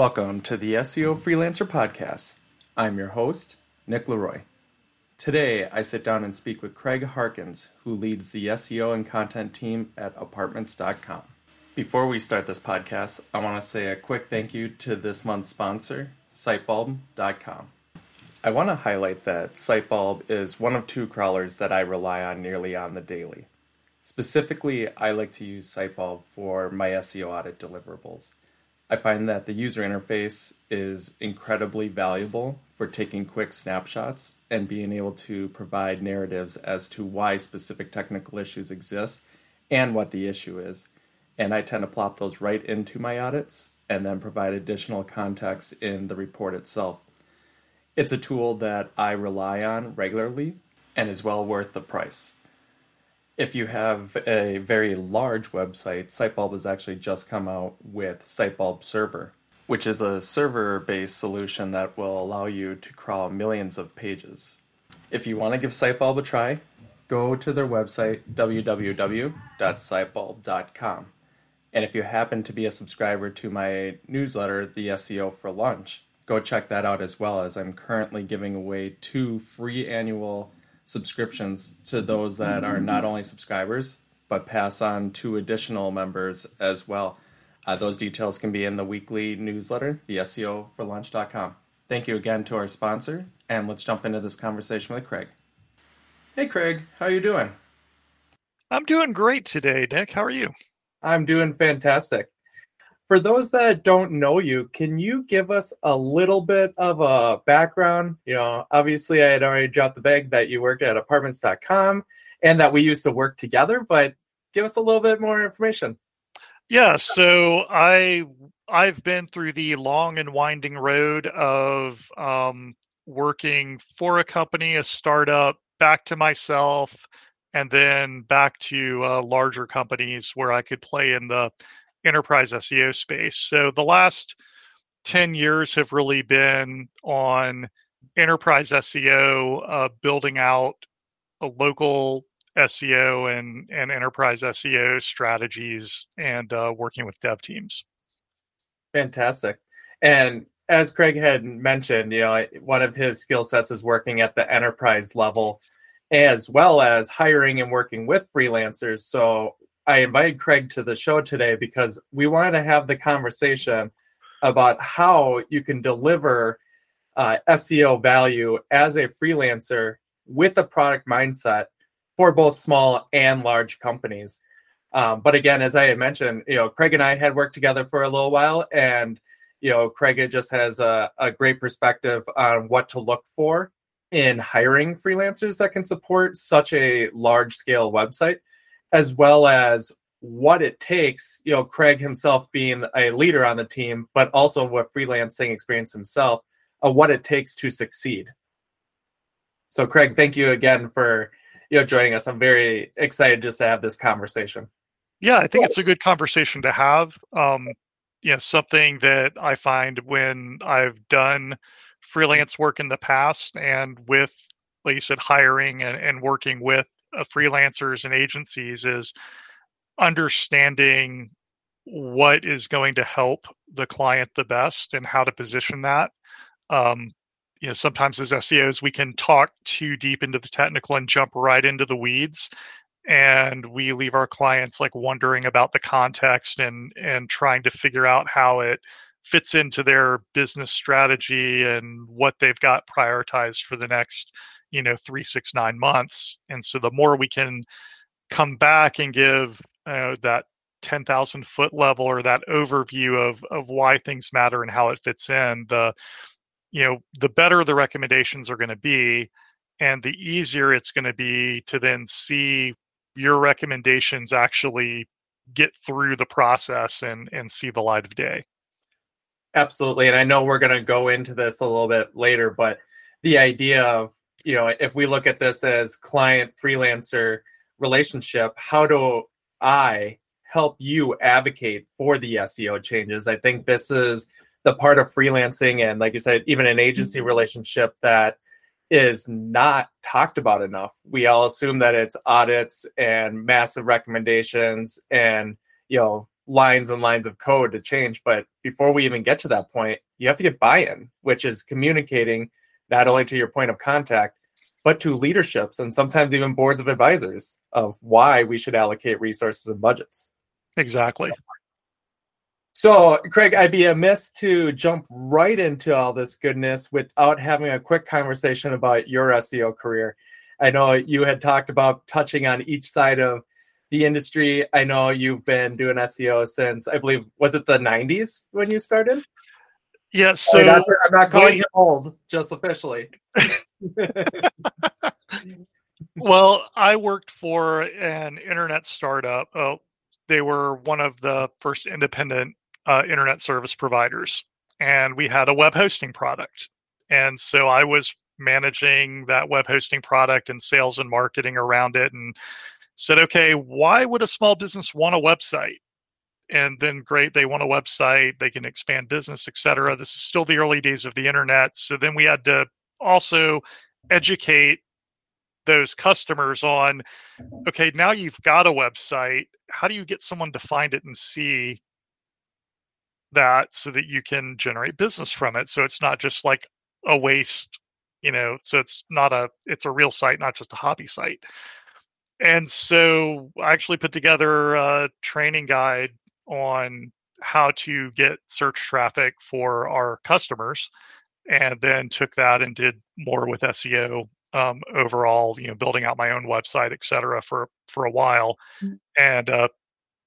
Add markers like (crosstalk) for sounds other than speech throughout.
Welcome to the SEO Freelancer Podcast. I'm your host, Nick LeRoy. Today, I sit down and speak with Craig Harkins, who leads the SEO and content team at Apartments.com. Before we start this podcast, I want to say a quick thank you to this month's sponsor, Sitebulb.com. I want to highlight that Sitebulb is one of two crawlers that I rely on nearly on the daily. Specifically, I like to use Sitebulb for my SEO audit deliverables. I find that the user interface is incredibly valuable for taking quick snapshots and being able to provide narratives as to why specific technical issues exist and what the issue is. And I tend to plop those right into my audits and then provide additional context in the report itself. It's a tool that I rely on regularly and is well worth the price. If you have a very large website, Sitebulb has actually just come out with Sitebulb Server, which is a server based solution that will allow you to crawl millions of pages. If you want to give Sitebulb a try, go to their website www.sitebulb.com. And if you happen to be a subscriber to my newsletter, The SEO for Lunch, go check that out as well, as I'm currently giving away two free annual subscriptions to those that are not only subscribers but pass on to additional members as well. Uh, those details can be in the weekly newsletter, the SEO for lunch.com. Thank you again to our sponsor, and let's jump into this conversation with Craig. Hey, Craig, how are you doing? I'm doing great today, Nick. How are you? I'm doing fantastic for those that don't know you, can you give us a little bit of a background? You know, obviously, I had already dropped the bag that you worked at apartments.com and that we used to work together, but give us a little bit more information. Yeah, so I I've been through the long and winding road of um, working for a company, a startup, back to myself, and then back to uh, larger companies where I could play in the enterprise SEO space. So the last 10 years have really been on enterprise SEO, uh, building out a local SEO and, and enterprise SEO strategies and uh, working with dev teams. Fantastic. And as Craig had mentioned, you know, one of his skill sets is working at the enterprise level as well as hiring and working with freelancers. So I invited Craig to the show today because we wanted to have the conversation about how you can deliver uh, SEO value as a freelancer with a product mindset for both small and large companies. Um, but again, as I had mentioned, you know, Craig and I had worked together for a little while, and you know, Craig just has a, a great perspective on what to look for in hiring freelancers that can support such a large scale website as well as what it takes, you know, Craig himself being a leader on the team, but also with freelancing experience himself, of what it takes to succeed. So, Craig, thank you again for you know joining us. I'm very excited just to have this conversation. Yeah, I think it's a good conversation to have. Um, you know, something that I find when I've done freelance work in the past and with, like you said, hiring and, and working with uh, freelancers and agencies is understanding what is going to help the client the best and how to position that. Um, you know, sometimes as SEOs, we can talk too deep into the technical and jump right into the weeds, and we leave our clients like wondering about the context and and trying to figure out how it fits into their business strategy and what they've got prioritized for the next you know three six nine months. And so the more we can come back and give uh, that 10,000 foot level or that overview of of why things matter and how it fits in the you know the better the recommendations are going to be and the easier it's going to be to then see your recommendations actually get through the process and and see the light of day absolutely and i know we're going to go into this a little bit later but the idea of you know, if we look at this as client freelancer relationship, how do I help you advocate for the SEO changes? I think this is the part of freelancing and like you said, even an agency mm-hmm. relationship that is not talked about enough. We all assume that it's audits and massive recommendations and you know lines and lines of code to change. But before we even get to that point, you have to get buy in, which is communicating not only to your point of contact, but to leaderships and sometimes even boards of advisors of why we should allocate resources and budgets. Exactly. So, Craig, I'd be amiss to jump right into all this goodness without having a quick conversation about your SEO career. I know you had talked about touching on each side of the industry. I know you've been doing SEO since I believe was it the 90s when you started? Yeah, so I'm not, I'm not calling you old, just officially. (laughs) well, I worked for an internet startup. Oh, they were one of the first independent uh, internet service providers, and we had a web hosting product. And so I was managing that web hosting product and sales and marketing around it and said, okay, why would a small business want a website? And then great, they want a website, they can expand business, etc. This is still the early days of the internet. So then we had to also educate those customers on okay, now you've got a website. How do you get someone to find it and see that so that you can generate business from it? So it's not just like a waste you know so it's not a it's a real site not just a hobby site and so i actually put together a training guide on how to get search traffic for our customers and then took that and did more with seo um, overall you know building out my own website et cetera for for a while mm-hmm. and uh,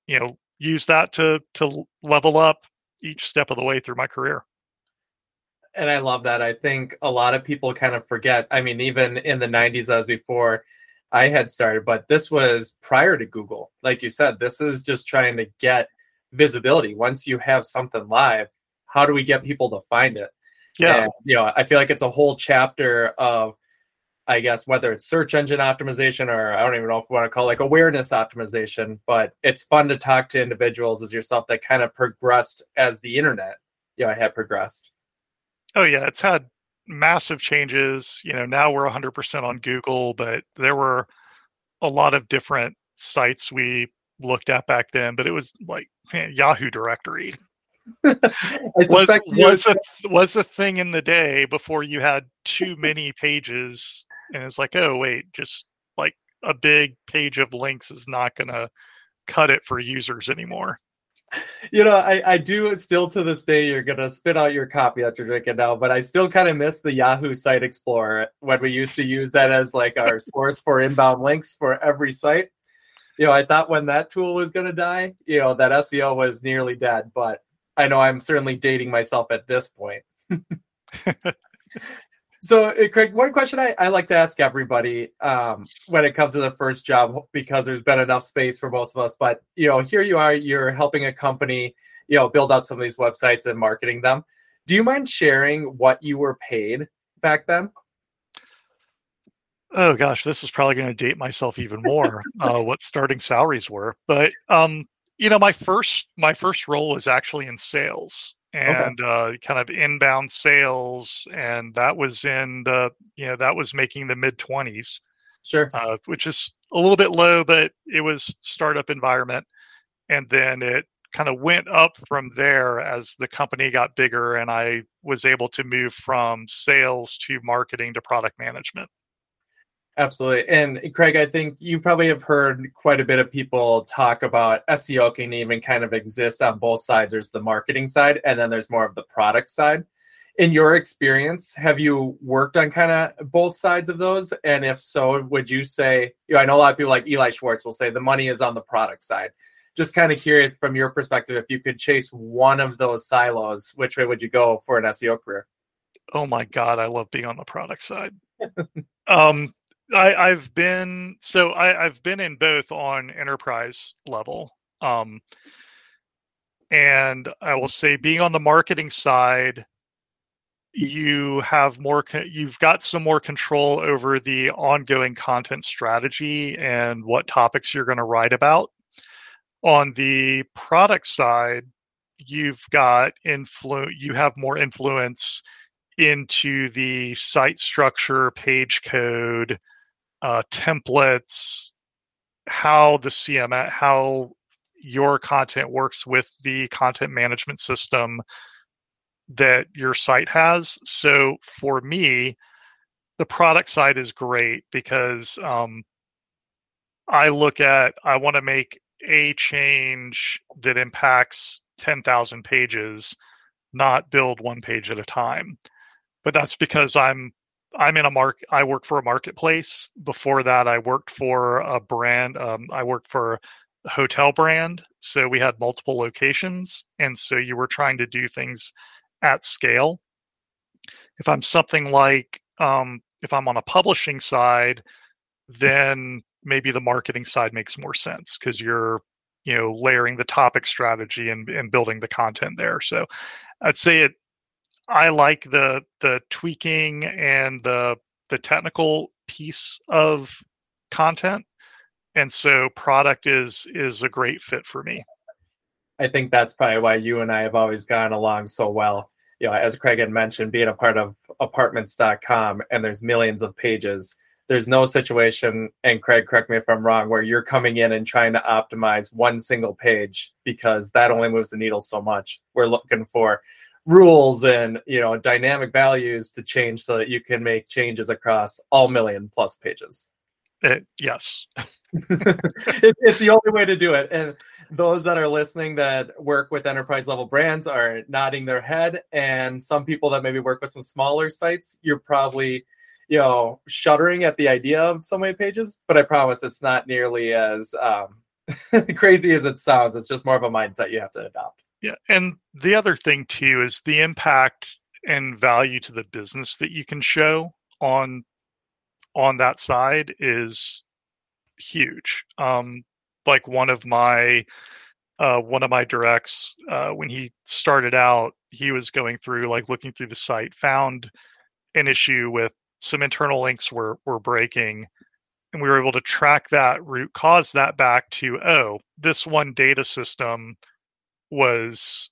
you know use that to to level up each step of the way through my career and I love that. I think a lot of people kind of forget. I mean, even in the 90s, as before I had started, but this was prior to Google. Like you said, this is just trying to get visibility. Once you have something live, how do we get people to find it? Yeah. And, you know, I feel like it's a whole chapter of, I guess, whether it's search engine optimization or I don't even know if we want to call it like awareness optimization, but it's fun to talk to individuals as yourself that kind of progressed as the internet, you know, had progressed. Oh yeah, it's had massive changes. You know, now we're 100% on Google, but there were a lot of different sites we looked at back then, but it was like man, Yahoo directory (laughs) was, was, a, was a thing in the day before you had too many pages and it's like, oh wait, just like a big page of links is not gonna cut it for users anymore you know, I, I do still to this day, you're going to spit out your copy that you're drinking now, but I still kind of miss the Yahoo Site Explorer when we used to use that as like our (laughs) source for inbound links for every site. You know, I thought when that tool was going to die, you know, that SEO was nearly dead, but I know I'm certainly dating myself at this point. (laughs) So, uh, Craig, one question I, I like to ask everybody um, when it comes to the first job, because there's been enough space for most of us, but you know, here you are, you're helping a company, you know, build out some of these websites and marketing them. Do you mind sharing what you were paid back then? Oh gosh, this is probably going to date myself even more. uh, (laughs) what starting salaries were, but um, you know, my first my first role was actually in sales and okay. uh, kind of inbound sales, and that was in the you know that was making the mid twenties, sure, uh, which is a little bit low, but it was startup environment, and then it kind of went up from there as the company got bigger, and I was able to move from sales to marketing to product management. Absolutely. And Craig, I think you probably have heard quite a bit of people talk about SEO can even kind of exist on both sides. There's the marketing side, and then there's more of the product side. In your experience, have you worked on kind of both sides of those? And if so, would you say, you know, I know a lot of people like Eli Schwartz will say the money is on the product side. Just kind of curious from your perspective, if you could chase one of those silos, which way would you go for an SEO career? Oh my God, I love being on the product side. (laughs) um, I, have been so I, have been in both on enterprise level. Um, and I will say, being on the marketing side, you have more you've got some more control over the ongoing content strategy and what topics you're going to write about. On the product side, you've got influ you have more influence into the site structure, page code, uh, templates, how the CMS, how your content works with the content management system that your site has. So for me, the product side is great because um, I look at, I want to make a change that impacts 10,000 pages, not build one page at a time. But that's because I'm I'm in a mark. I work for a marketplace. Before that, I worked for a brand. Um, I worked for a hotel brand. So we had multiple locations, and so you were trying to do things at scale. If I'm something like um, if I'm on a publishing side, then maybe the marketing side makes more sense because you're you know layering the topic strategy and, and building the content there so i'd say it i like the the tweaking and the the technical piece of content and so product is is a great fit for me i think that's probably why you and i have always gone along so well you know as craig had mentioned being a part of apartments.com and there's millions of pages there's no situation, and Craig, correct me if I'm wrong, where you're coming in and trying to optimize one single page because that only moves the needle so much. We're looking for rules and you know dynamic values to change so that you can make changes across all million plus pages. It, yes, (laughs) it, it's the only way to do it. And those that are listening that work with enterprise level brands are nodding their head. And some people that maybe work with some smaller sites, you're probably you know shuddering at the idea of so many pages but i promise it's not nearly as um, (laughs) crazy as it sounds it's just more of a mindset you have to adopt yeah and the other thing too is the impact and value to the business that you can show on on that side is huge. Um like one of my uh, one of my directs uh, when he started out he was going through like looking through the site found an issue with some internal links were were breaking and we were able to track that root cause that back to oh this one data system was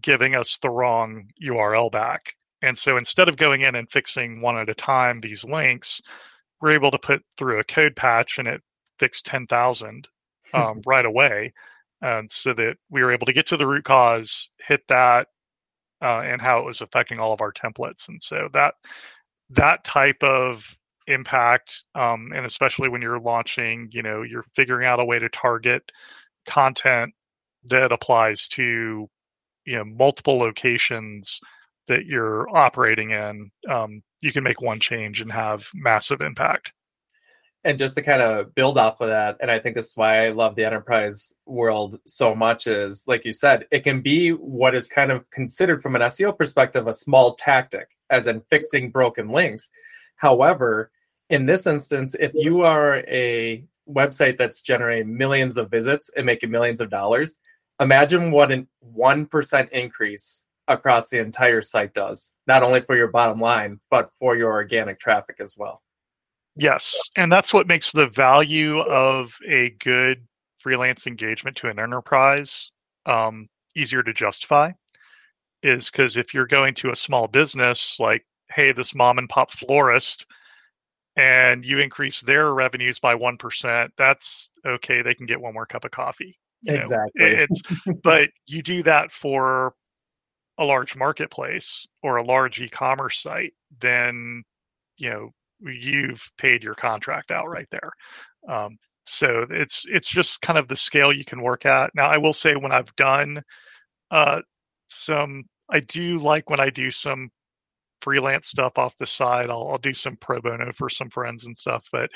giving us the wrong url back. And so instead of going in and fixing one at a time these links we're able to put through a code patch and it fixed 10,000 um, (laughs) right away. And so that we were able to get to the root cause hit that uh, and how it was affecting all of our templates. And so that that type of impact um, and especially when you're launching you know you're figuring out a way to target content that applies to you know multiple locations that you're operating in um, you can make one change and have massive impact. And just to kind of build off of that and i think that's why i love the enterprise world so much is like you said it can be what is kind of considered from an seo perspective a small tactic as in fixing broken links. However in this instance if you are a website that's generating millions of visits and making millions of dollars imagine what an 1% increase across the entire site does not only for your bottom line but for your organic traffic as well Yes, and that's what makes the value of a good freelance engagement to an enterprise um, easier to justify. Is because if you're going to a small business like, hey, this mom and pop florist, and you increase their revenues by one percent, that's okay. They can get one more cup of coffee. Exactly. Know? It's (laughs) but you do that for a large marketplace or a large e-commerce site, then you know you've paid your contract out right there. Um, so it's it's just kind of the scale you can work at. Now, I will say when I've done uh, some, I do like when I do some freelance stuff off the side. I'll, I'll do some pro bono for some friends and stuff, but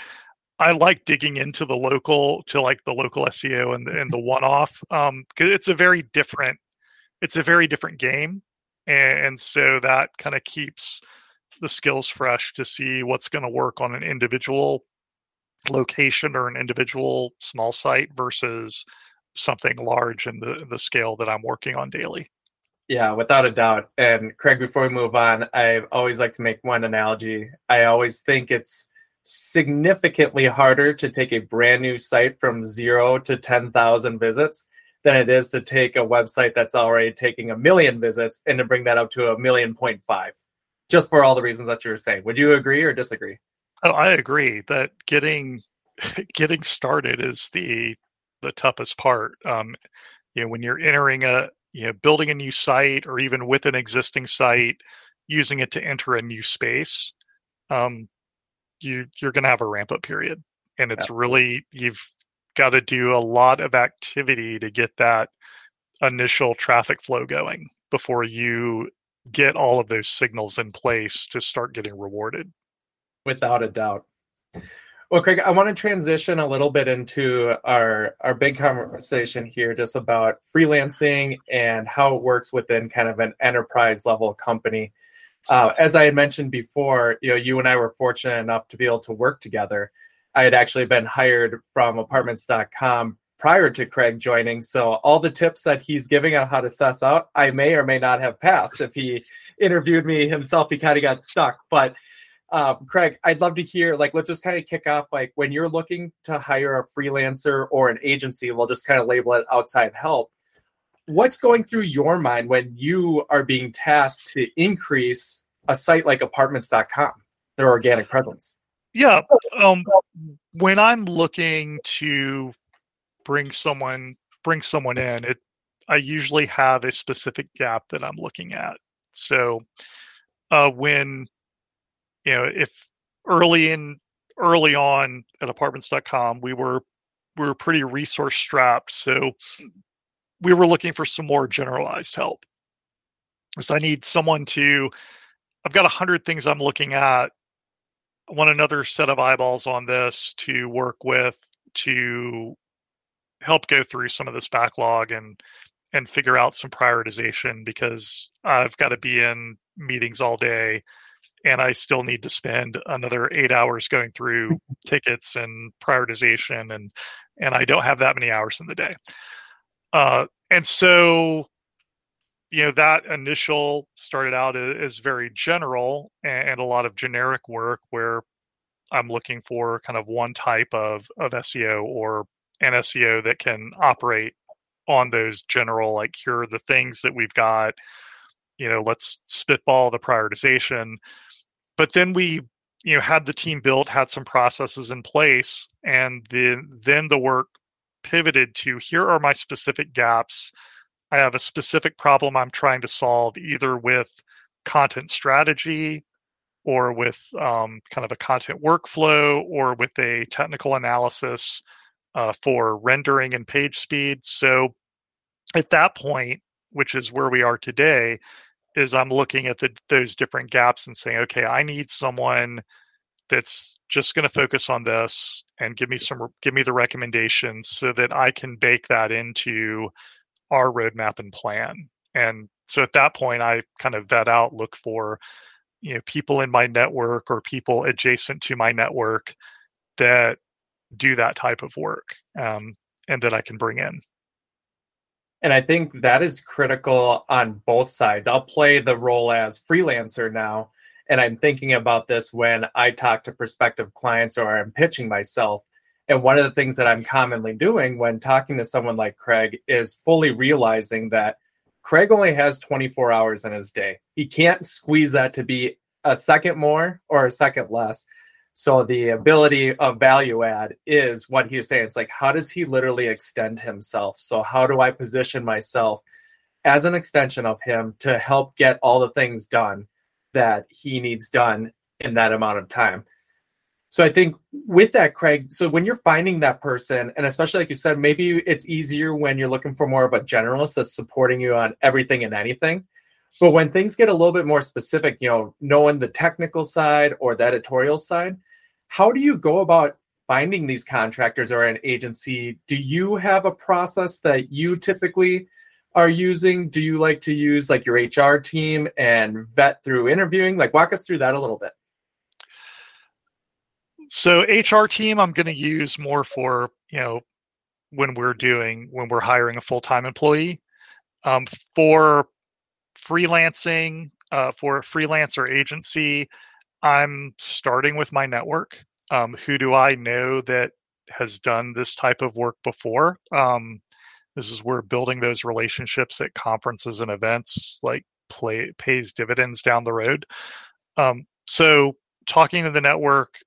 I like digging into the local to like the local SEO and the, and the one off because um, it's a very different it's a very different game, and, and so that kind of keeps the skills fresh to see what's going to work on an individual location or an individual small site versus something large in the the scale that I'm working on daily. Yeah, without a doubt. And Craig, before we move on, I always like to make one analogy. I always think it's significantly harder to take a brand new site from zero to 10,000 visits than it is to take a website that's already taking a million visits and to bring that up to a million point five just for all the reasons that you were saying. Would you agree or disagree? Oh, I agree that getting (laughs) getting started is the the toughest part. Um, you know, when you're entering a you know building a new site or even with an existing site, using it to enter a new space, um, you you're going to have a ramp up period, and it's really you've got to do a lot of activity to get that initial traffic flow going before you get all of those signals in place to start getting rewarded. Without a doubt. Well, Craig, I want to transition a little bit into our our big conversation here, just about freelancing and how it works within kind of an enterprise level company. Uh, as I had mentioned before, you know, you and I were fortunate enough to be able to work together. I had actually been hired from Apartments.com prior to Craig joining, so all the tips that he's giving on how to suss out, I may or may not have passed. If he interviewed me himself, he kind of got stuck, but um, Craig, I'd love to hear, like, let's just kind of kick off, like, when you're looking to hire a freelancer or an agency, we'll just kind of label it outside help. What's going through your mind when you are being tasked to increase a site like apartments.com, their organic presence? Yeah. Um, when I'm looking to bring someone bring someone in, it I usually have a specific gap that I'm looking at. So uh, when you know, if early in early on at apartments.com, we were we were pretty resource strapped, so we were looking for some more generalized help. So I need someone to I've got a hundred things I'm looking at. I want another set of eyeballs on this to work with to help go through some of this backlog and and figure out some prioritization because I've got to be in meetings all day and I still need to spend another eight hours going through mm-hmm. tickets and prioritization, and and I don't have that many hours in the day. Uh, and so, you know, that initial started out as very general and a lot of generic work where I'm looking for kind of one type of of SEO or an SEO that can operate on those general like here are the things that we've got you know let's spitball the prioritization. But then we you know had the team built had some processes in place and then then the work pivoted to here are my specific gaps. I have a specific problem i'm trying to solve either with content strategy or with um, kind of a content workflow or with a technical analysis uh, for rendering and page speed. So at that point which is where we are today is I'm looking at the, those different gaps and saying, okay, I need someone that's just going to focus on this and give me some give me the recommendations so that I can bake that into our roadmap and plan. And so at that point, I kind of vet out, look for you know people in my network or people adjacent to my network that do that type of work um, and that I can bring in. And I think that is critical on both sides. I'll play the role as freelancer now. And I'm thinking about this when I talk to prospective clients or I'm pitching myself. And one of the things that I'm commonly doing when talking to someone like Craig is fully realizing that Craig only has 24 hours in his day. He can't squeeze that to be a second more or a second less. So the ability of value add is what he is saying. It's like, how does he literally extend himself? So how do I position myself as an extension of him to help get all the things done that he needs done in that amount of time? So I think with that, Craig, so when you're finding that person, and especially like you said, maybe it's easier when you're looking for more of a generalist that's supporting you on everything and anything. But when things get a little bit more specific, you know, knowing the technical side or the editorial side, how do you go about finding these contractors or an agency? Do you have a process that you typically are using? Do you like to use like your HR team and vet through interviewing? Like walk us through that a little bit. So HR team I'm going to use more for, you know, when we're doing when we're hiring a full-time employee. Um, for freelancing, uh, for a freelancer agency, I'm starting with my network. Um, who do I know that has done this type of work before? Um, this is where building those relationships at conferences and events like play, pays dividends down the road. Um, so talking to the network,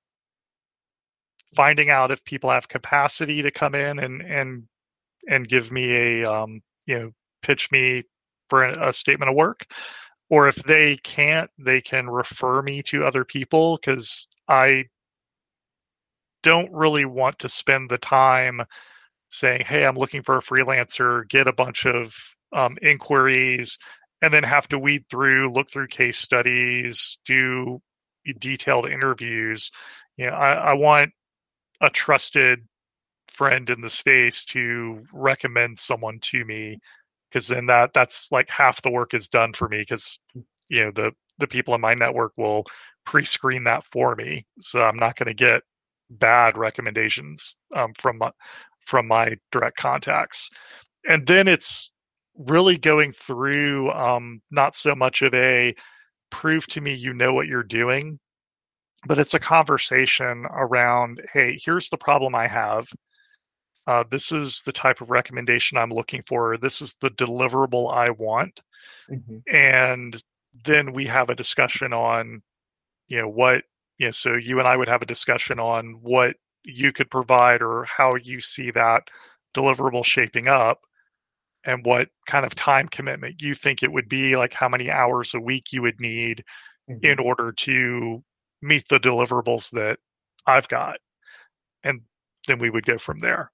finding out if people have capacity to come in and and and give me a um, you know pitch me for a statement of work or if they can't they can refer me to other people because i don't really want to spend the time saying hey i'm looking for a freelancer get a bunch of um, inquiries and then have to weed through look through case studies do detailed interviews. You know i, I want a trusted friend in the space to recommend someone to me because then that that's like half the work is done for me because you know the the people in my network will pre-screen that for me. So i'm not going to get bad recommendations um, from my from my direct contacts and then it's really going through um, not so much of a prove to me you know what you're doing but it's a conversation around hey here's the problem i have uh, this is the type of recommendation I'm looking for. This is the deliverable I want. Mm-hmm. And then we have a discussion on, you know, what, you know, so you and I would have a discussion on what you could provide or how you see that deliverable shaping up and what kind of time commitment you think it would be, like how many hours a week you would need mm-hmm. in order to meet the deliverables that I've got. And then we would go from there.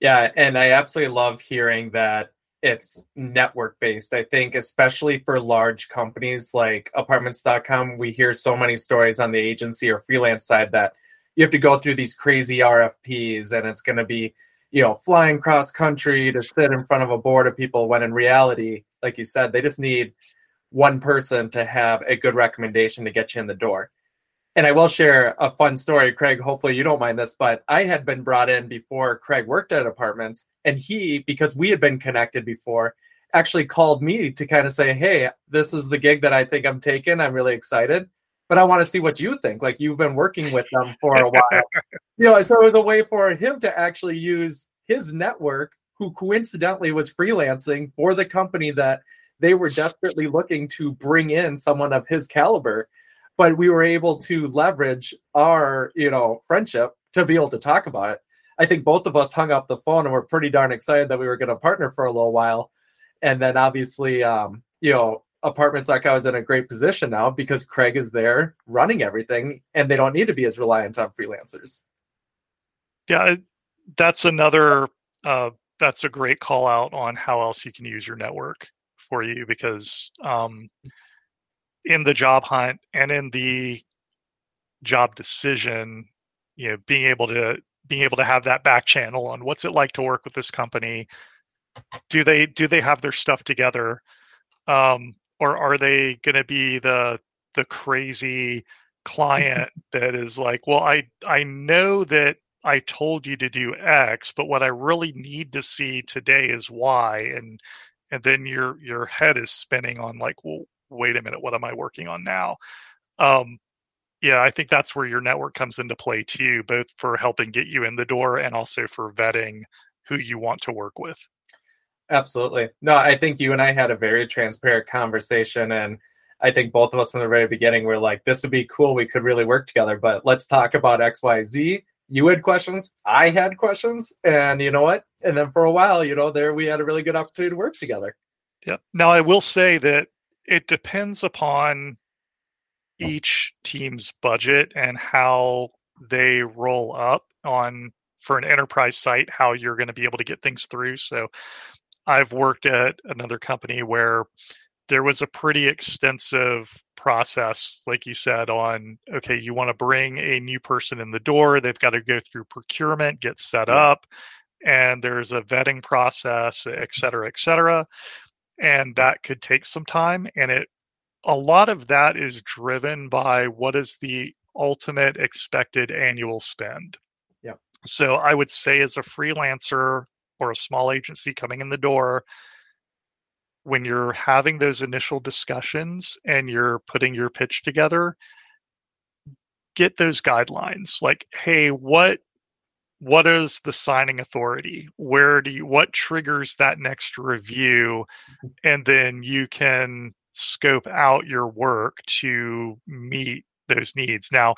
Yeah, and I absolutely love hearing that it's network based. I think, especially for large companies like apartments.com, we hear so many stories on the agency or freelance side that you have to go through these crazy RFPs and it's going to be, you know, flying cross country to sit in front of a board of people when in reality, like you said, they just need one person to have a good recommendation to get you in the door. And I will share a fun story, Craig. Hopefully, you don't mind this, but I had been brought in before Craig worked at apartments, and he, because we had been connected before, actually called me to kind of say, Hey, this is the gig that I think I'm taking. I'm really excited, but I want to see what you think. Like, you've been working with them for a while. you know, so it was a way for him to actually use his network, who coincidentally was freelancing for the company that they were desperately looking to bring in someone of his caliber but we were able to leverage our you know friendship to be able to talk about it i think both of us hung up the phone and we're pretty darn excited that we were going to partner for a little while and then obviously um, you know apartments like i was in a great position now because craig is there running everything and they don't need to be as reliant on freelancers yeah that's another uh, that's a great call out on how else you can use your network for you because um, in the job hunt and in the job decision, you know, being able to being able to have that back channel on what's it like to work with this company. Do they do they have their stuff together, um, or are they going to be the the crazy (laughs) client that is like, well, I I know that I told you to do X, but what I really need to see today is Y, and and then your your head is spinning on like, well, wait a minute, what am I working on now? Um, yeah, I think that's where your network comes into play too, both for helping get you in the door and also for vetting who you want to work with. Absolutely. No, I think you and I had a very transparent conversation. And I think both of us from the very beginning were like, this would be cool. We could really work together, but let's talk about XYZ. You had questions, I had questions. And you know what? And then for a while, you know, there we had a really good opportunity to work together. Yep. Now, I will say that it depends upon each team's budget and how they roll up on for an enterprise site how you're going to be able to get things through so i've worked at another company where there was a pretty extensive process like you said on okay you want to bring a new person in the door they've got to go through procurement get set up and there's a vetting process et cetera et cetera and that could take some time and it a lot of that is driven by what is the ultimate expected annual spend. Yeah so i would say as a freelancer or a small agency coming in the door when you're having those initial discussions and you're putting your pitch together get those guidelines like hey what what is the signing authority? Where do you what triggers that next review? Mm-hmm. and then you can scope out your work to meet those needs. Now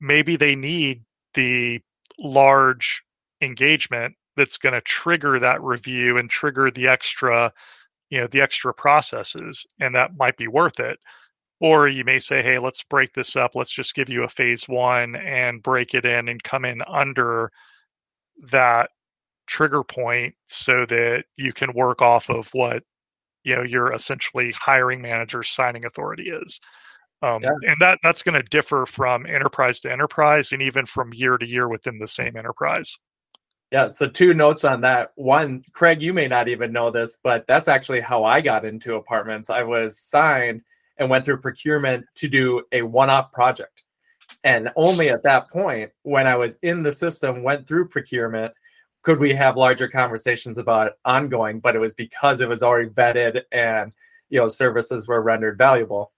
maybe they need the large engagement that's going to trigger that review and trigger the extra you know the extra processes and that might be worth it. Or you may say hey let's break this up. Let's just give you a phase one and break it in and come in under that trigger point so that you can work off of what you know your essentially hiring manager signing authority is. Um, yeah. and that that's going to differ from enterprise to enterprise and even from year to year within the same enterprise yeah, so two notes on that. One, Craig, you may not even know this, but that's actually how I got into apartments. I was signed and went through procurement to do a one off project. And only at that point, when I was in the system, went through procurement, could we have larger conversations about ongoing, but it was because it was already vetted and you know services were rendered valuable.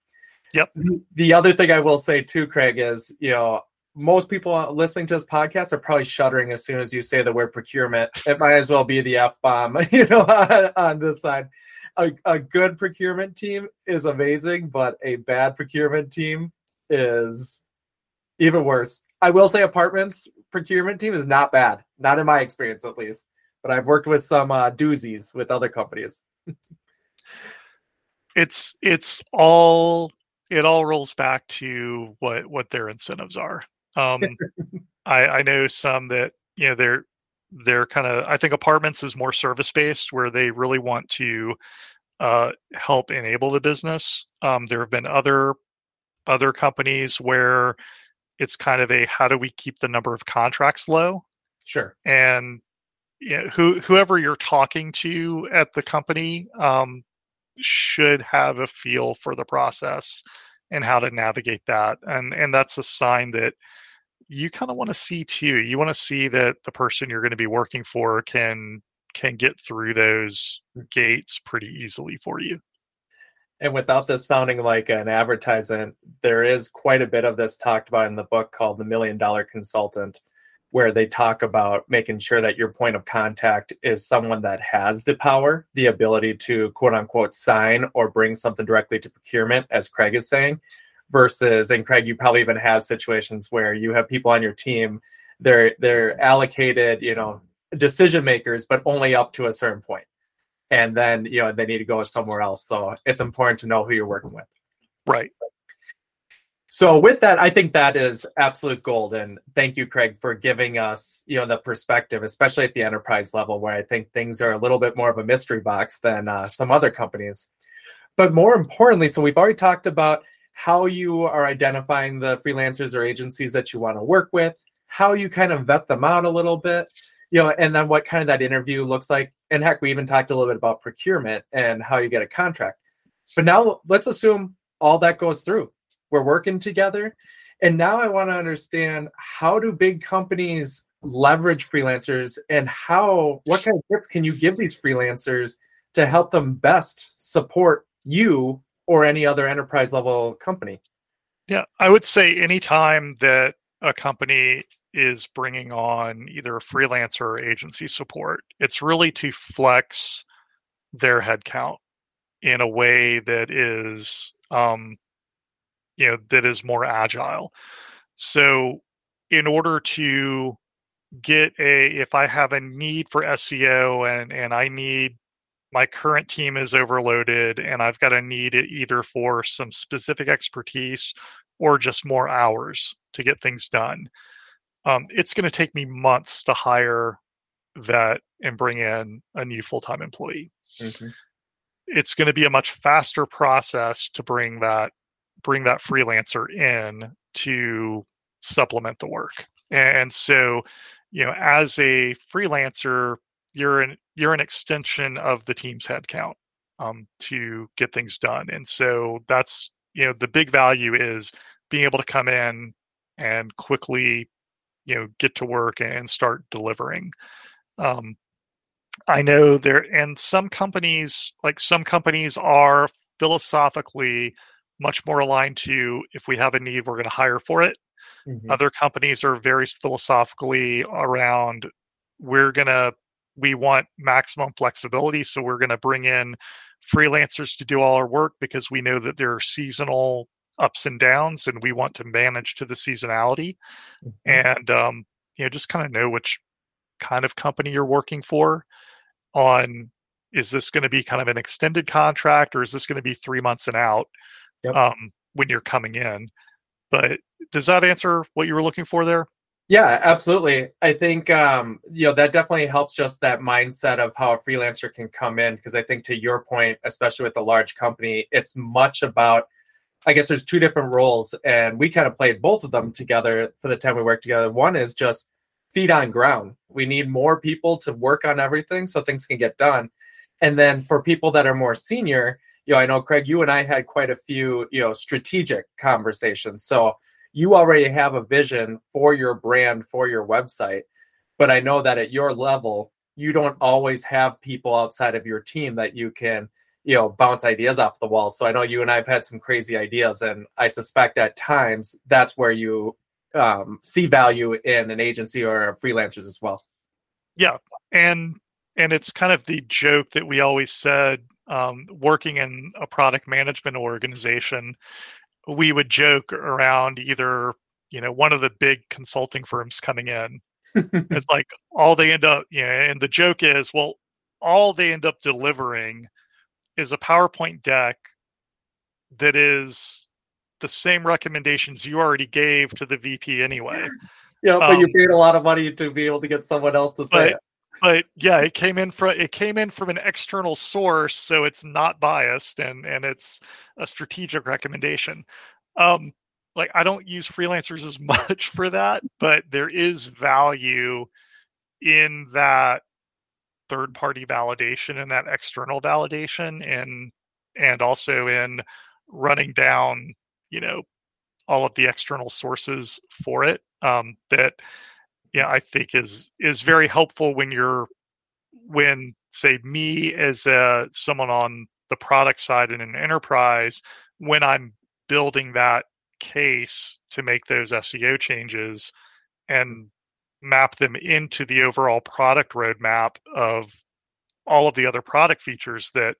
Yep. The other thing I will say too, Craig, is you know most people listening to this podcast are probably shuddering as soon as you say the word procurement. It might as well be the f bomb, (laughs) you know, (laughs) on, this side. A, a good procurement team is amazing, but a bad procurement team is even worse. I will say, apartments procurement team is not bad, not in my experience at least. But I've worked with some uh, doozies with other companies. (laughs) it's it's all it all rolls back to what what their incentives are um, I, I know some that you know they're they're kind of I think apartments is more service based where they really want to uh, help enable the business. Um, there have been other other companies where it's kind of a how do we keep the number of contracts low? Sure. And you know, who whoever you're talking to at the company um, should have a feel for the process and how to navigate that. And and that's a sign that you kind of want to see too. You want to see that the person you're going to be working for can can get through those gates pretty easily for you. And without this sounding like an advertisement, there is quite a bit of this talked about in the book called The Million Dollar Consultant, where they talk about making sure that your point of contact is someone that has the power, the ability to quote unquote sign or bring something directly to procurement, as Craig is saying, versus and Craig, you probably even have situations where you have people on your team, they're they're allocated, you know, decision makers, but only up to a certain point. And then, you know, they need to go somewhere else. So it's important to know who you're working with. Right. So with that, I think that is absolute gold. And thank you, Craig, for giving us, you know, the perspective, especially at the enterprise level, where I think things are a little bit more of a mystery box than uh, some other companies. But more importantly, so we've already talked about how you are identifying the freelancers or agencies that you want to work with, how you kind of vet them out a little bit, you know, and then what kind of that interview looks like. And heck, we even talked a little bit about procurement and how you get a contract. But now let's assume all that goes through we're working together. And now I want to understand how do big companies leverage freelancers and how what kind of tips can you give these freelancers to help them best support you or any other enterprise level company? Yeah, I would say anytime that a company is bringing on either a freelancer or agency support, it's really to flex their headcount in a way that is um, you know that is more agile so in order to get a if i have a need for seo and and i need my current team is overloaded and i've got a need either for some specific expertise or just more hours to get things done um, it's going to take me months to hire that and bring in a new full-time employee mm-hmm. it's going to be a much faster process to bring that bring that freelancer in to supplement the work. And so, you know, as a freelancer, you're an you're an extension of the team's headcount um, to get things done. And so that's you know the big value is being able to come in and quickly you know get to work and start delivering. Um, I know there and some companies like some companies are philosophically much more aligned to if we have a need, we're going to hire for it. Mm-hmm. Other companies are very philosophically around we're going to we want maximum flexibility, so we're going to bring in freelancers to do all our work because we know that there are seasonal ups and downs, and we want to manage to the seasonality, mm-hmm. and um, you know just kind of know which kind of company you're working for on is this going to be kind of an extended contract or is this going to be three months and out yep. um, when you're coming in but does that answer what you were looking for there yeah absolutely i think um, you know that definitely helps just that mindset of how a freelancer can come in because i think to your point especially with the large company it's much about I guess there's two different roles, and we kind of played both of them together for the time we worked together. One is just feet on ground. We need more people to work on everything so things can get done. And then for people that are more senior, you know, I know Craig, you and I had quite a few, you know, strategic conversations. So you already have a vision for your brand, for your website. But I know that at your level, you don't always have people outside of your team that you can you know bounce ideas off the wall so i know you and i've had some crazy ideas and i suspect at times that's where you um, see value in an agency or freelancers as well yeah and and it's kind of the joke that we always said um, working in a product management organization we would joke around either you know one of the big consulting firms coming in (laughs) it's like all they end up you know and the joke is well all they end up delivering is a PowerPoint deck that is the same recommendations you already gave to the VP anyway. Yeah, but um, you paid a lot of money to be able to get someone else to say but, it. But yeah, it came in from it came in from an external source, so it's not biased and and it's a strategic recommendation. Um, like I don't use freelancers as (laughs) much for that, but there is value in that third party validation and that external validation and and also in running down you know all of the external sources for it um, that yeah i think is is very helpful when you're when say me as a, someone on the product side in an enterprise when i'm building that case to make those seo changes and map them into the overall product roadmap of all of the other product features that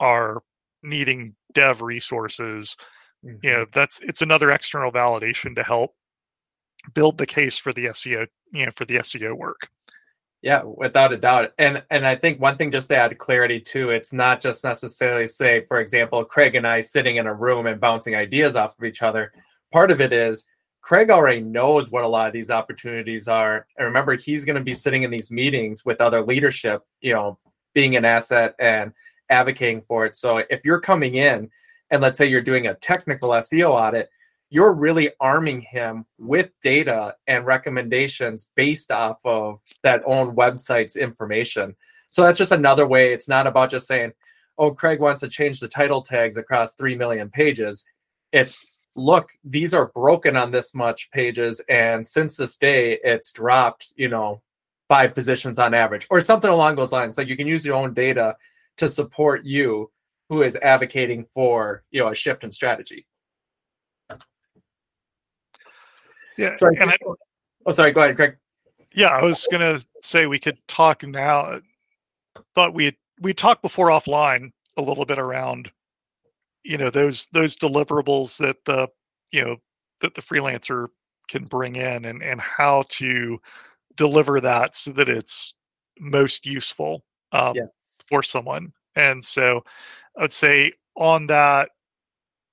are needing dev resources mm-hmm. you know that's it's another external validation to help build the case for the seo you know for the seo work yeah without a doubt and and i think one thing just to add clarity too it's not just necessarily say for example craig and i sitting in a room and bouncing ideas off of each other part of it is Craig already knows what a lot of these opportunities are. And remember, he's going to be sitting in these meetings with other leadership, you know, being an asset and advocating for it. So if you're coming in and let's say you're doing a technical SEO audit, you're really arming him with data and recommendations based off of that own website's information. So that's just another way. It's not about just saying, oh, Craig wants to change the title tags across 3 million pages. It's look, these are broken on this much pages, and since this day, it's dropped, you know, five positions on average, or something along those lines. Like you can use your own data to support you who is advocating for, you know, a shift in strategy. Yeah. Sorry. I, oh, sorry. Go ahead, Craig. Yeah, I was gonna say we could talk now. Thought we we talked before offline a little bit around you know those those deliverables that the you know that the freelancer can bring in and and how to deliver that so that it's most useful um, yes. for someone and so i would say on that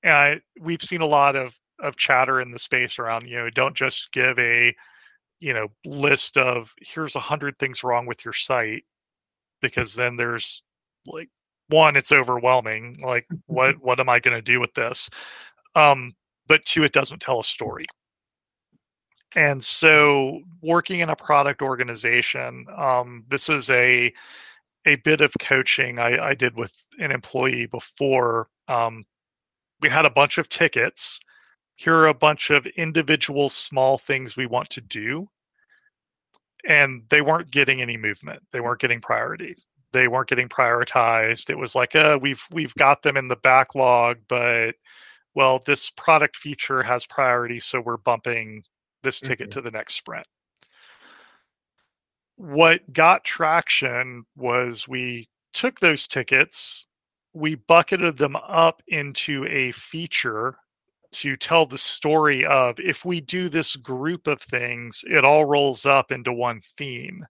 uh, we've seen a lot of of chatter in the space around you know don't just give a you know list of here's a hundred things wrong with your site because then there's like one it's overwhelming like what (laughs) what am i going to do with this? Um but two it doesn't tell a story. And so working in a product organization um, this is a a bit of coaching I, I did with an employee before. Um, we had a bunch of tickets here are a bunch of individual small things we want to do and they weren't getting any movement they weren't getting priorities they weren't getting prioritized. It was like, uh, we've we've got them in the backlog, but well, this product feature has priority, so we're bumping this ticket mm-hmm. to the next sprint. What got traction was we took those tickets, we bucketed them up into a feature to tell the story of if we do this group of things, it all rolls up into one theme.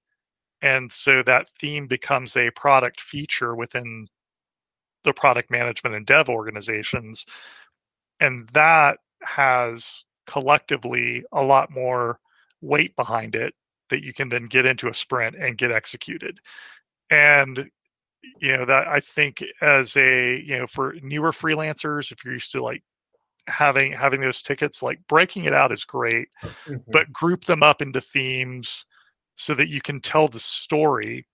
And so that theme becomes a product feature within the product management and dev organizations. And that has collectively a lot more weight behind it that you can then get into a sprint and get executed. And you know that i think as a you know for newer freelancers if you're used to like having having those tickets like breaking it out is great mm-hmm. but group them up into themes so that you can tell the story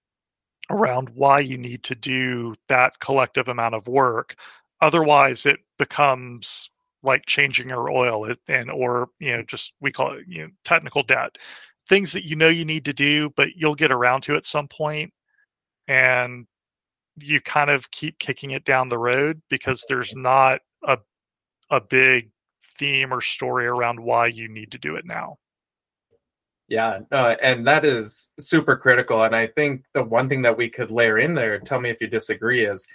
around why you need to do that collective amount of work. Otherwise it becomes like changing your oil and or you know just we call it you know technical debt. Things that you know you need to do but you'll get around to at some point and you kind of keep kicking it down the road because there's not a a big theme or story around why you need to do it now. Yeah, uh, and that is super critical. And I think the one thing that we could layer in there, tell me if you disagree, is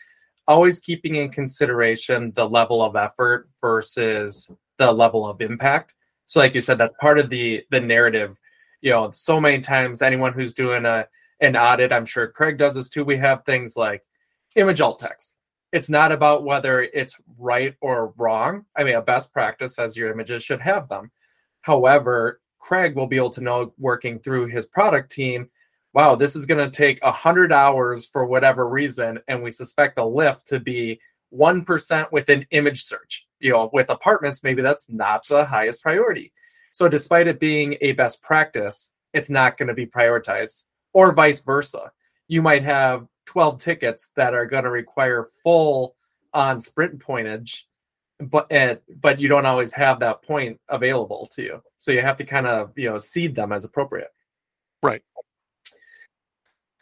always keeping in consideration the level of effort versus the level of impact. So, like you said, that's part of the the narrative. You know, so many times anyone who's doing a an audit, I'm sure Craig does this too. We have things like image alt text. It's not about whether it's right or wrong. I mean, a best practice as your images should have them. However, Craig will be able to know working through his product team, wow, this is going to take 100 hours for whatever reason. And we suspect the lift to be 1% with an image search. You know, with apartments, maybe that's not the highest priority. So, despite it being a best practice, it's not going to be prioritized, or vice versa. You might have 12 tickets that are going to require full on sprint pointage but and, but you don't always have that point available to you. So you have to kind of you know seed them as appropriate. Right.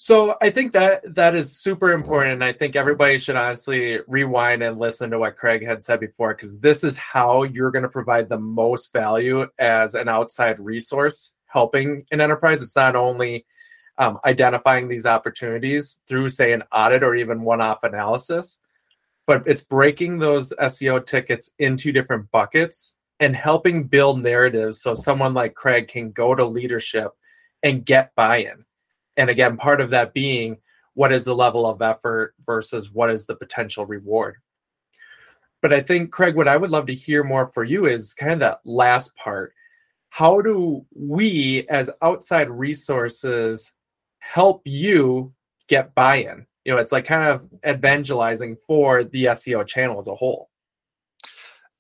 So i think that that is super important and i think everybody should honestly rewind and listen to what craig had said before because this is how you're going to provide the most value as an outside resource helping an enterprise. It's not only um, identifying these opportunities through, say, an audit or even one off analysis. But it's breaking those SEO tickets into different buckets and helping build narratives so someone like Craig can go to leadership and get buy in. And again, part of that being what is the level of effort versus what is the potential reward. But I think, Craig, what I would love to hear more for you is kind of that last part. How do we, as outside resources, help you get buy-in. You know it's like kind of evangelizing for the seo channel as a whole.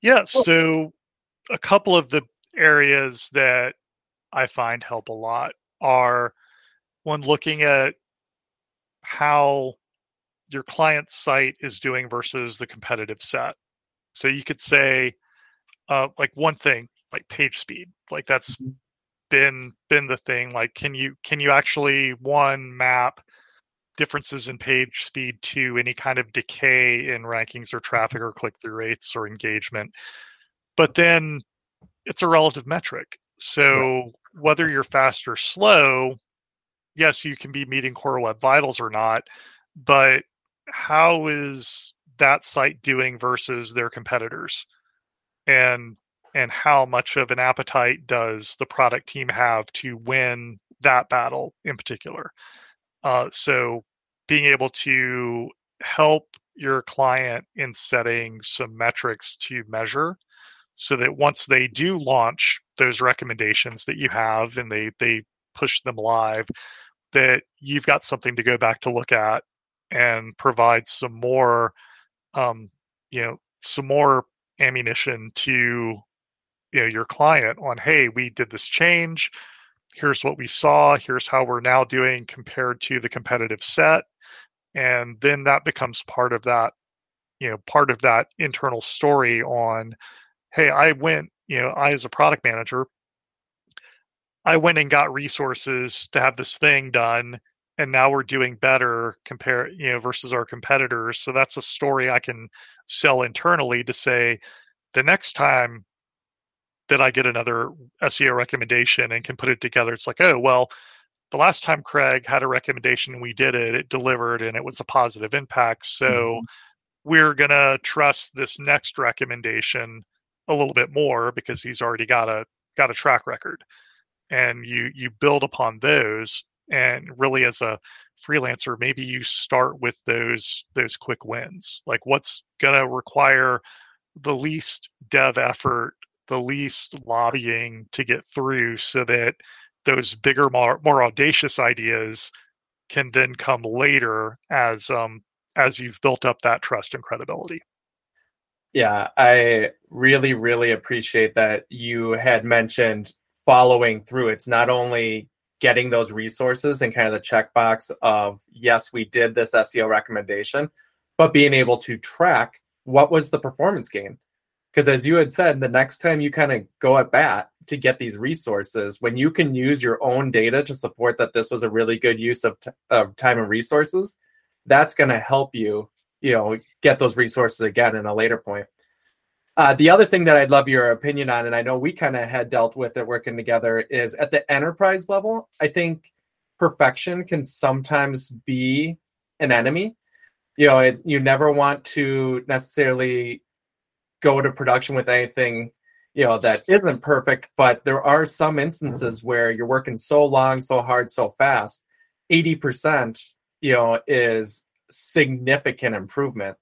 Yeah so a couple of the areas that i find help a lot are when looking at how your client site is doing versus the competitive set. So you could say uh, like one thing like page speed. Like that's mm-hmm been been the thing like can you can you actually one map differences in page speed to any kind of decay in rankings or traffic or click through rates or engagement? But then it's a relative metric. So whether you're fast or slow yes you can be meeting core web vitals or not but how is that site doing versus their competitors? And and how much of an appetite does the product team have to win that battle in particular. Uh, so being able to help your client in setting some metrics to measure so that once they do launch those recommendations that you have and they they push them live that you've got something to go back to look at and provide some more um, you know some more ammunition to you know your client on hey we did this change. Here's what we saw. Here's how we're now doing compared to the competitive set. And then that becomes part of that you know part of that internal story on hey i went you know i as a product manager i went and got resources to have this thing done and now we're doing better compare you know versus our competitors. So that's a story i can sell internally to say the next time that I get another SEO recommendation and can put it together. It's like, oh, well, the last time Craig had a recommendation, we did it, it delivered, and it was a positive impact. So mm-hmm. we're going to trust this next recommendation a little bit more because he's already got a got a track record and you you build upon those and really as a freelancer maybe you start with those those quick wins like what's going to require the least dev effort the least lobbying to get through so that those bigger more, more audacious ideas can then come later as um as you've built up that trust and credibility. Yeah i really really appreciate that you had mentioned following through. It's not only getting those resources and kind of the checkbox of yes we did this seo recommendation but being able to track what was the performance gain because as you had said the next time you kind of go at bat to get these resources when you can use your own data to support that this was a really good use of, t- of time and resources that's going to help you you know get those resources again in a later point uh, the other thing that I'd love your opinion on, and I know we kind of had dealt with it working together, is at the enterprise level, I think perfection can sometimes be an enemy. You know, it, you never want to necessarily go to production with anything you know that isn't perfect but there are some instances mm-hmm. where you're working so long so hard so fast 80% you know is significant improvement.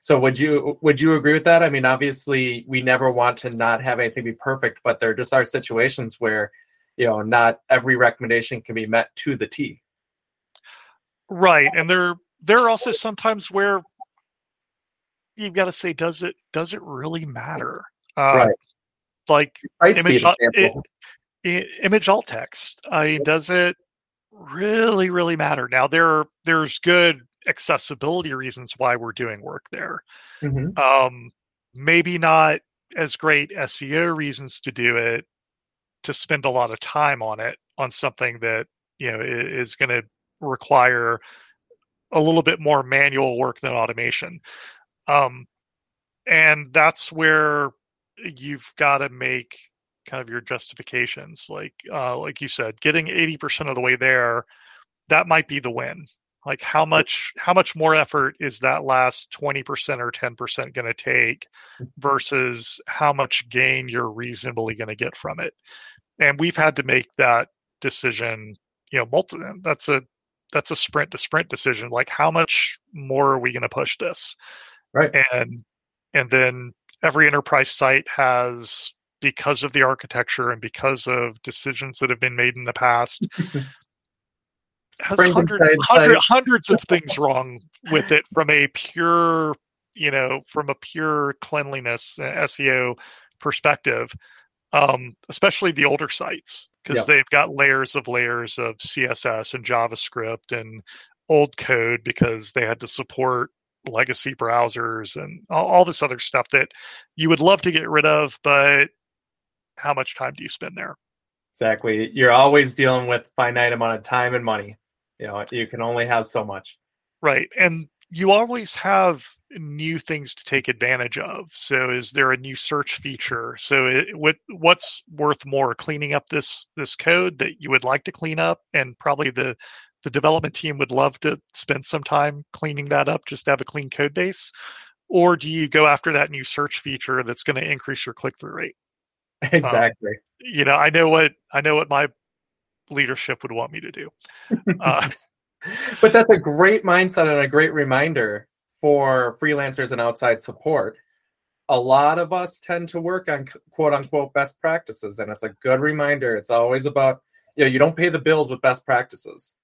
So would you would you agree with that? I mean obviously we never want to not have anything be perfect but there just are situations where you know not every recommendation can be met to the t. Right and there there are also sometimes where you've got to say, does it does it really matter? Uh, right. Like image, it, it, image alt text. I mean, does it really really matter? Now there there's good accessibility reasons why we're doing work there. Mm-hmm. Um, maybe not as great SEO reasons to do it to spend a lot of time on it on something that you know is going to require a little bit more manual work than automation. Um, and that's where you've got to make kind of your justifications. Like, uh, like you said, getting 80% of the way there, that might be the win. Like how much, how much more effort is that last 20% or 10% going to take mm. versus how much gain you're reasonably going to get from it? And we've had to make that decision, you know, multi, that's a, that's a sprint to sprint decision. Like how much more are we going to push this? Right. And and then every enterprise site has because of the architecture and because of decisions that have been made in the past (laughs) has hundred, hundred, hundreds of (laughs) things wrong with it from a pure you know from a pure cleanliness uh, seo perspective um, especially the older sites because yeah. they've got layers of layers of css and javascript and old code because they had to support legacy browsers and all, all, this other stuff that you would love to get rid of, but how much time do you spend there? Exactly. You're always dealing with finite amount of time and money. You know, you can only have so much. Right. And you always have new things to take advantage of. So is there a new search feature? So it, what what's worth more cleaning up this this code that you would like to clean up and probably the the development team would love to spend some time cleaning that up just to have a clean code base or do you go after that new search feature that's going to increase your click-through rate? Exactly. um, you know i know what i know what my leadership would want me to do. Uh, (laughs) but that's a great mindset and a great reminder for freelancers and outside support. A lot of us tend to work on quote unquote best practices and it's a good reminder. It's always about you know you don't pay the bills with best practices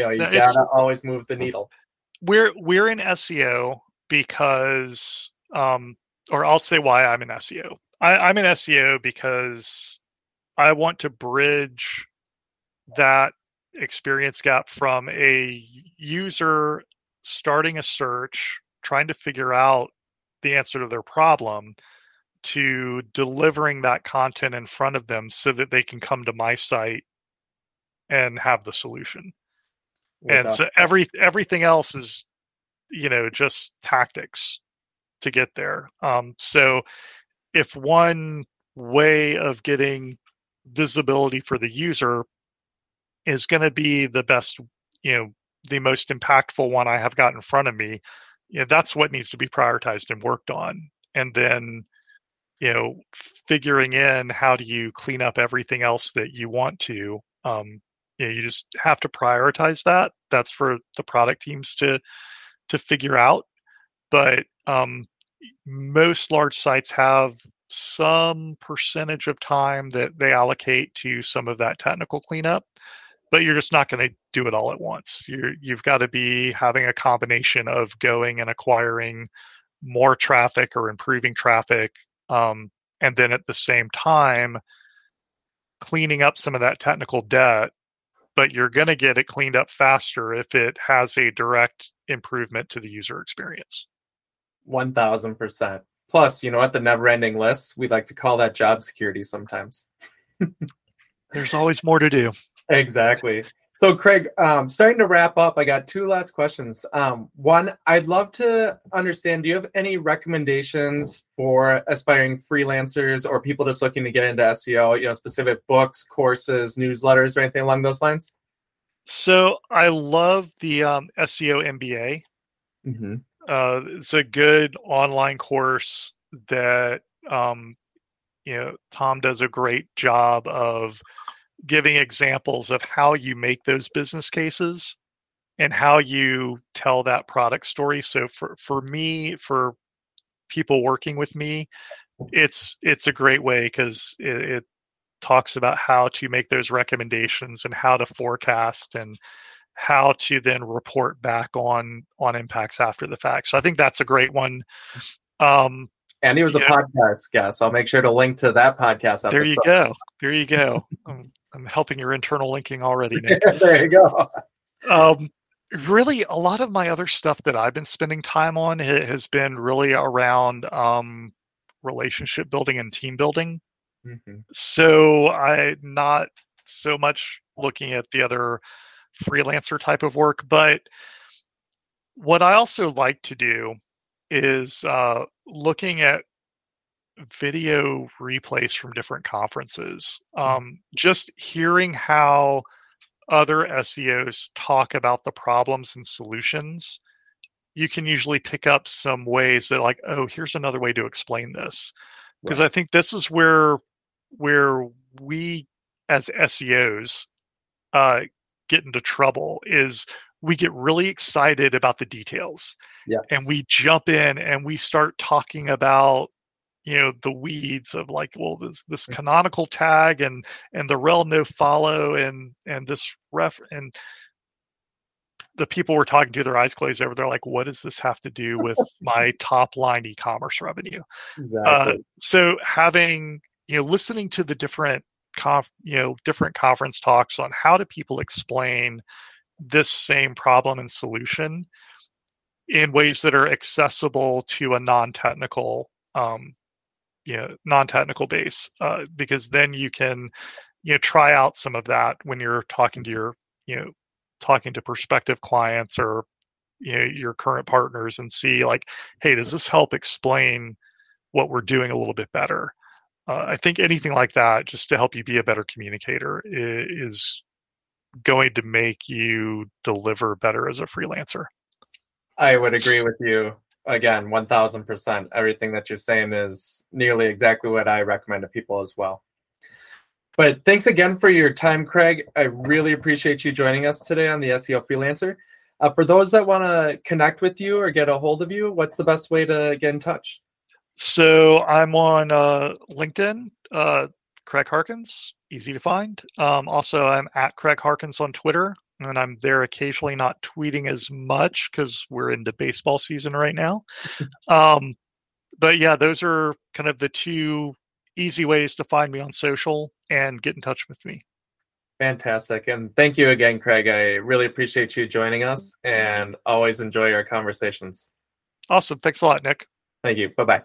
you know, you no, gotta always move the needle. We're we're in SEO because, um, or I'll say why I'm in SEO. I, I'm in SEO because I want to bridge that experience gap from a user starting a search, trying to figure out the answer to their problem, to delivering that content in front of them so that they can come to my site and have the solution and so every everything else is you know just tactics to get there. Um, so if one way of getting visibility for the user is going to be the best you know the most impactful one i have got in front of me you know that's what needs to be prioritized and worked on. And then you know figuring in how do you clean up everything else that you want to um, you know you just have to prioritize that. That's for the product teams to to figure out. But um, most large sites have some percentage of time that they allocate to some of that technical cleanup but you're just not going to do it all at once. You you've got to be having a combination of going and acquiring more traffic or improving traffic um, and then at the same time cleaning up some of that technical debt but you're going to get it cleaned up faster if it has a direct improvement to the user experience. 1000% plus you know what? The never ending list we like to call that job security sometimes. (laughs) There's always more to do. Exactly so, Craig, um, starting to wrap up, I got two last questions. Um, one, I'd love to understand do you have any recommendations for aspiring freelancers or people just looking to get into SEO, you know, specific books, courses, newsletters, or anything along those lines? So, I love the um, SEO MBA. Mm-hmm. Uh, it's a good online course that, um, you know, Tom does a great job of giving examples of how you make those business cases and how you tell that product story. So for for me, for people working with me, it's it's a great way because it, it talks about how to make those recommendations and how to forecast and how to then report back on on impacts after the fact. So I think that's a great one. Um, and he was a know, podcast guest. I'll make sure to link to that podcast. Episode. There you go. There you go. Um, I'm helping your internal linking already, (laughs) Nick. there you go. Um, really, a lot of my other stuff that I've been spending time on has been really around um, relationship building and team building. Mm-hmm. So I not so much looking at the other freelancer type of work, but what I also like to do is uh, looking at video replays from different conferences. Hmm. Um, just hearing how other SEOs talk about the problems and solutions, you can usually pick up some ways that, like, oh, here's another way to explain this. Because right. I think this is where where we as SEOs uh, get into trouble is we get really excited about the details yes. and we jump in and we start talking about you know the weeds of like well this this mm. canonical tag and and the rel no follow and and this ref and the people we're talking to their eyes closed over they're like what does this have to do with my (laughs) top line e-commerce revenue uh, exactly. uh, so having you know listening to the different conf, you know different conference talks on how do people explain this same problem and solution in ways that are accessible to a non-technical um, you know non-technical base uh, because then you can you know try out some of that when you're talking to your you know talking to prospective clients or you know your current partners and see like hey does this help explain what we're doing a little bit better? Uh, i think anything like that just to help you be a better communicator is going to make you deliver better as a freelancer. I would agree with you again, 1000%. Everything that you're saying is nearly exactly what I recommend to people as well. But thanks again for your time, Craig. I really appreciate you joining us today on the SEO Freelancer. Uh, for those that want to connect with you or get a hold of you, what's the best way to get in touch? So I'm on uh, LinkedIn, uh, Craig Harkins, easy to find. Um, also, I'm at Craig Harkins on Twitter and I'm there occasionally, not tweeting as much because we're into baseball season right now. (laughs) um, but yeah, those are kind of the two easy ways to find me on social and get in touch with me. Fantastic. And thank you again, Craig. I really appreciate you joining us and always enjoy our conversations. Awesome. Thanks a lot, Nick. Thank you. Bye bye.